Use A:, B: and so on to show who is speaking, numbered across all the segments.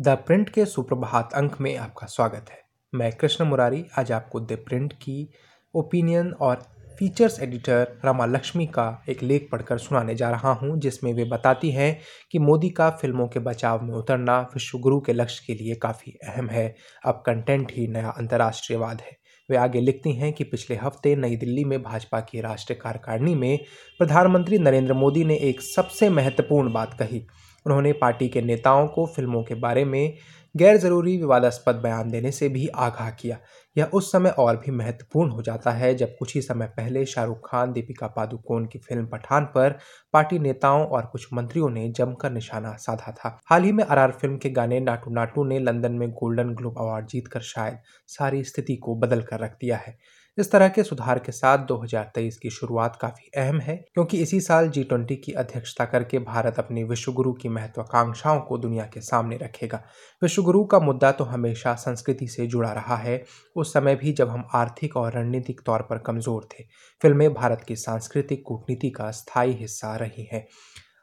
A: The print के सुप्रभात अंक में आपका स्वागत है। मैं कृष्ण मुरारी, आज आपको द प्रिंट की ओपिनियन और फीचर्स एडिटर रमा लक्ष्मी का एक लेख पढ़कर सुनाने जा रहा हूँ, जिसमें वे बताती हैं कि मोदी का फ़िल्मों के बचाव में उतरना विश्वगुरु के लक्ष्य के लिए काफ़ी अहम है। अब कंटेंट ही नया अंतर्राष्ट्रीयवाद है। वे आगे लिखती हैं कि पिछले हफ़्ते नई दिल्ली में भाजपा की राष्ट्रीय कार्यकारिणी में प्रधानमंत्री नरेंद्र मोदी ने एक सबसे महत्वपूर्ण बात कही। उन्होंने पार्टी के नेताओं को फ़िल्मों के बारे में गैर ज़रूरी विवादास्पद बयान देने से भी आगाह किया। यह उस समय और भी महत्वपूर्ण हो जाता है, जब कुछ ही समय पहले शाहरुख खान, दीपिका पादुकोण की फ़िल्म पठान पर पार्टी नेताओं और कुछ मंत्रियों ने जमकर निशाना साधा था। हाल ही में आर फ़िल्म के गाने नाटू नाटू ने लंदन में गोल्डन ग्लोब अवार्ड जीतकर शायद सारी स्थिति को बदल कर रख दिया है। इस तरह के सुधार के साथ 2023 की शुरुआत काफ़ी अहम है, क्योंकि इसी साल जी ट्वेंटी की अध्यक्षता करके भारत अपनी विश्वगुरु की महत्वाकांक्षाओं को दुनिया के सामने रखेगा। विश्वगुरु का मुद्दा तो हमेशा संस्कृति से जुड़ा रहा है उस समय भी जब हम आर्थिक और रणनीतिक तौर पर कमज़ोर थे, फ़िल्में भारत की सांस्कृतिक कूटनीति का स्थायी हिस्सा रही हैं।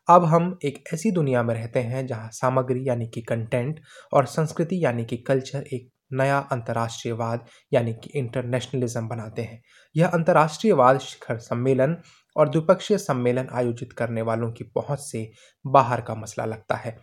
A: अब हम एक ऐसी दुनिया में रहते हैं जहाँ सामग्री यानी कि कंटेंट और संस्कृति यानी कि कल्चर एक नया अंतर्राष्ट्रीयवाद यानी कि इंटरनेशनलिज्म बनाते हैं। यह अंतर्राष्ट्रीयवाद शिखर सम्मेलन और द्विपक्षीय सम्मेलन आयोजित करने वालों की पहुँच से बाहर का मसला लगता है।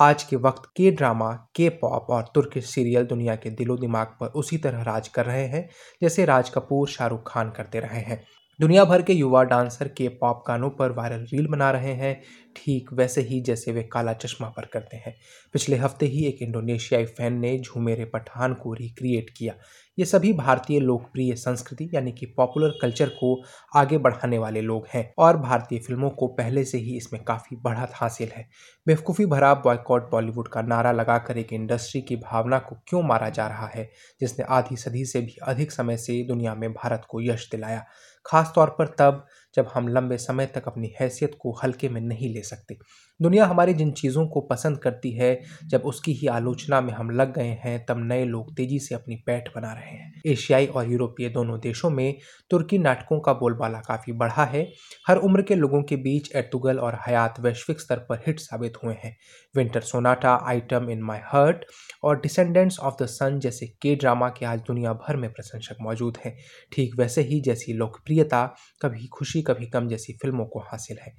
A: आज के वक्त के ड्रामा, के पॉप और तुर्किश सीरियल दुनिया के दिलो दिमाग पर उसी तरह राज कर रहे हैं, जैसे राज कपूर, शाहरुख खान करते रहे हैं। दुनिया भर के युवा डांसर के पॉप गानों पर वायरल रील बना रहे हैं। ठीक वैसे ही जैसे वे काला चश्मा पर करते हैं। पिछले हफ़्ते ही एक इंडोनेशियाई फ़ैन ने झूमेरे पठान को रिक्रिएट किया। ये सभी भारतीय लोकप्रिय संस्कृति यानी कि पॉपुलर कल्चर को आगे बढ़ाने वाले लोग हैं और भारतीय फ़िल्मों को पहले से ही इसमें काफ़ी बढ़त हासिल है। बेवकूफ़ी भरा बॉयकॉट बॉलीवुड का नारा लगाकर एक इंडस्ट्री की भावना को क्यों मारा जा रहा है, जिसने आधी सदी से भी अधिक समय से दुनिया में भारत को यश दिलाया। खासतौर पर तब जब हम लंबे समय तक अपनी हैसियत को हल्के में नहीं ले सकते। दुनिया हमारी जिन चीज़ों को पसंद करती है, जब उसकी ही आलोचना में हम लग गए हैं, तब नए लोग तेज़ी से अपनी पैठ बना रहे हैं। एशियाई और यूरोपीय दोनों देशों में तुर्की नाटकों का बोलबाला काफ़ी बढ़ा है। हर उम्र के लोगों के बीच एर्तुगल और हयात वैश्विक स्तर पर हिट साबित हुए हैं। Winter Sonata Autumn in My Heart और डिसेंडेंट्स ऑफ़ द सन जैसे के ड्रामा के आज दुनिया भर में प्रशंसक मौजूद हैं। ठीक वैसे ही जैसी लोकप्रियता कभी खुशी, कभी कम जैसी फ़िल्मों को हासिल है।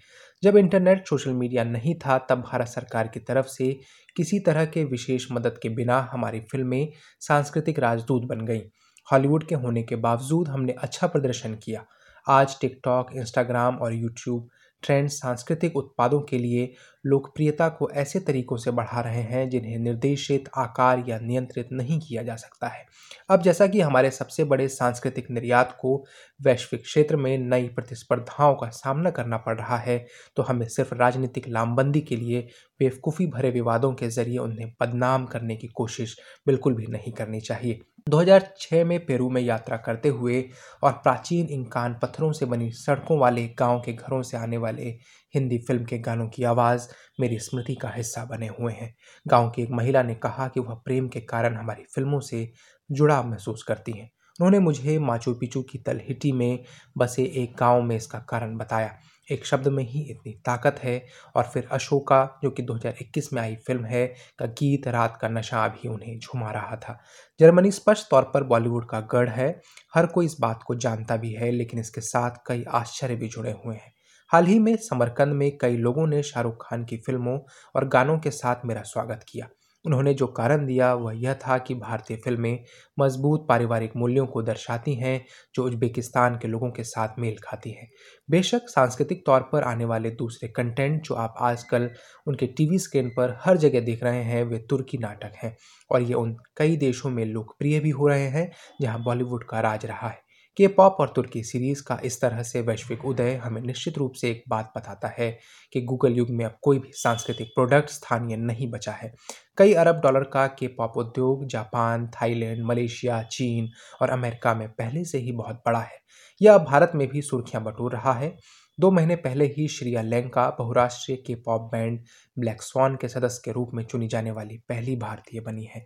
A: जब इंटरनेट सोशल मीडिया नहीं था, तब भारत सरकार की तरफ़ से किसी तरह के विशेष मदद के बिना हमारी फ़िल्में सांस्कृतिक राजदूत बन गईं। हॉलीवुड के होने के बावजूद हमने अच्छा प्रदर्शन किया। आज टिकटॉक, इंस्टाग्राम और यूट्यूब ट्रेंड सांस्कृतिक उत्पादों के लिए लोकप्रियता को ऐसे तरीकों से बढ़ा रहे हैं, जिन्हें निर्देशित, आकार या नियंत्रित नहीं किया जा सकता है। अब जैसा कि हमारे सबसे बड़े सांस्कृतिक निर्यात को वैश्विक क्षेत्र में नई प्रतिस्पर्धाओं का सामना करना पड़ रहा है तो हमें सिर्फ़ राजनीतिक लामबंदी के लिए बेवकूफ़ी भरे विवादों के ज़रिए उन्हें बदनाम करने की कोशिश बिल्कुल भी नहीं करनी चाहिए। 2006 में पेरू में यात्रा करते हुए और प्राचीन इंकान पत्थरों से बनी सड़कों वाले गाँव के घरों से आने वाले हिंदी फ़िल्म के गानों की आवाज़ मेरी स्मृति का हिस्सा बने हुए हैं। गाँव की एक महिला ने कहा कि वह प्रेम के कारण हमारी फ़िल्मों से जुड़ाव महसूस करती हैं। उन्होंने मुझे माचू पिचू की तलहिटी में बसे एक गाँव में इसका कारण बताया। एक शब्द में ही इतनी ताकत है। और फिर अशोका, जो कि 2021 में आई फ़िल्म है, का गीत, रात का नशा भी उन्हें झुमा रहा था। जर्मनी स्पष्ट तौर पर बॉलीवुड का गढ़ है। हर कोई इस बात को जानता भी है, लेकिन इसके साथ कई आश्चर्य भी जुड़े हुए हैं। हाल ही में समरकंद में कई लोगों ने शाहरुख खान की फ़िल्मों और गानों के साथ मेरा स्वागत किया। उन्होंने जो कारण दिया वह यह था कि भारतीय फ़िल्में मज़बूत पारिवारिक मूल्यों को दर्शाती हैं, जो उज्बेकिस्तान के लोगों के साथ मेल खाती हैं। बेशक सांस्कृतिक तौर पर आने वाले दूसरे कंटेंट जो आप आजकल उनके टीवी स्क्रीन पर हर जगह देख रहे हैं, वे तुर्की नाटक हैं और ये उन कई देशों में लोकप्रिय भी हो रहे हैं, जहाँ बॉलीवुड का राज रहा है। के पॉप और तुर्की सीरीज़ का इस तरह से वैश्विक उदय हमें निश्चित रूप से एक बात बताता है कि गूगल युग में अब कोई भी सांस्कृतिक प्रोडक्ट स्थानीय नहीं बचा है। कई अरब डॉलर का के पॉप उद्योग जापान, थाईलैंड, मलेशिया, चीन और अमेरिका में पहले से ही बहुत बड़ा है। यह भारत में भी सुर्खियाँ बटोर रहा है। दो महीने पहले ही श्रिया लेंका, बहुराष्ट्रीय के पॉप बैंड ब्लैक स्वान के सदस्य के रूप में चुनी जाने वाली पहली भारतीय बनी है।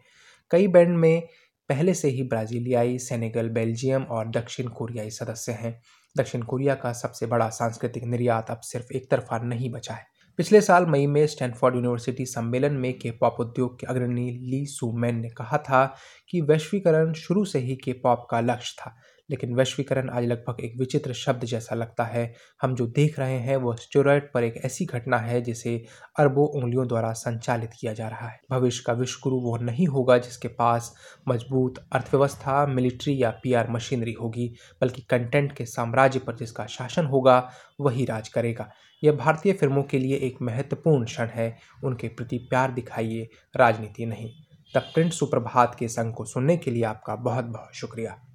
A: कई बैंड में पहले से ही ब्राज़ीलियाई, सेनेगल, बेल्जियम और दक्षिण कोरियाई सदस्य हैं। दक्षिण कोरिया का सबसे बड़ा सांस्कृतिक निर्यात अब सिर्फ़ एक तरफा नहीं बचा है। पिछले साल मई में स्टैनफोर्ड यूनिवर्सिटी सम्मेलन में के पॉप उद्योग के अग्रणी ली सुमैन ने कहा था कि वैश्वीकरण शुरू से ही के पॉप का लक्ष्य था। लेकिन वैश्वीकरण आज लगभग एक विचित्र शब्द जैसा लगता है। हम जो देख रहे हैं वो स्टेरॉयड पर एक ऐसी घटना है, जिसे अरबों उंगलियों द्वारा संचालित किया जा रहा है। भविष्य का विश्वगुरु वो नहीं होगा, जिसके पास मज़बूत अर्थव्यवस्था, मिलिट्री या पीआर मशीनरी होगी, बल्कि कंटेंट के साम्राज्य पर जिसका शासन होगा, वही राज करेगा। यह भारतीय फ़िल्मों के लिए एक महत्वपूर्ण क्षण है। उनके प्रति प्यार दिखाइए, राजनीति नहीं। द प्रिंट सुप्रभात के संग को सुनने के लिए आपका बहुत बहुत शुक्रिया।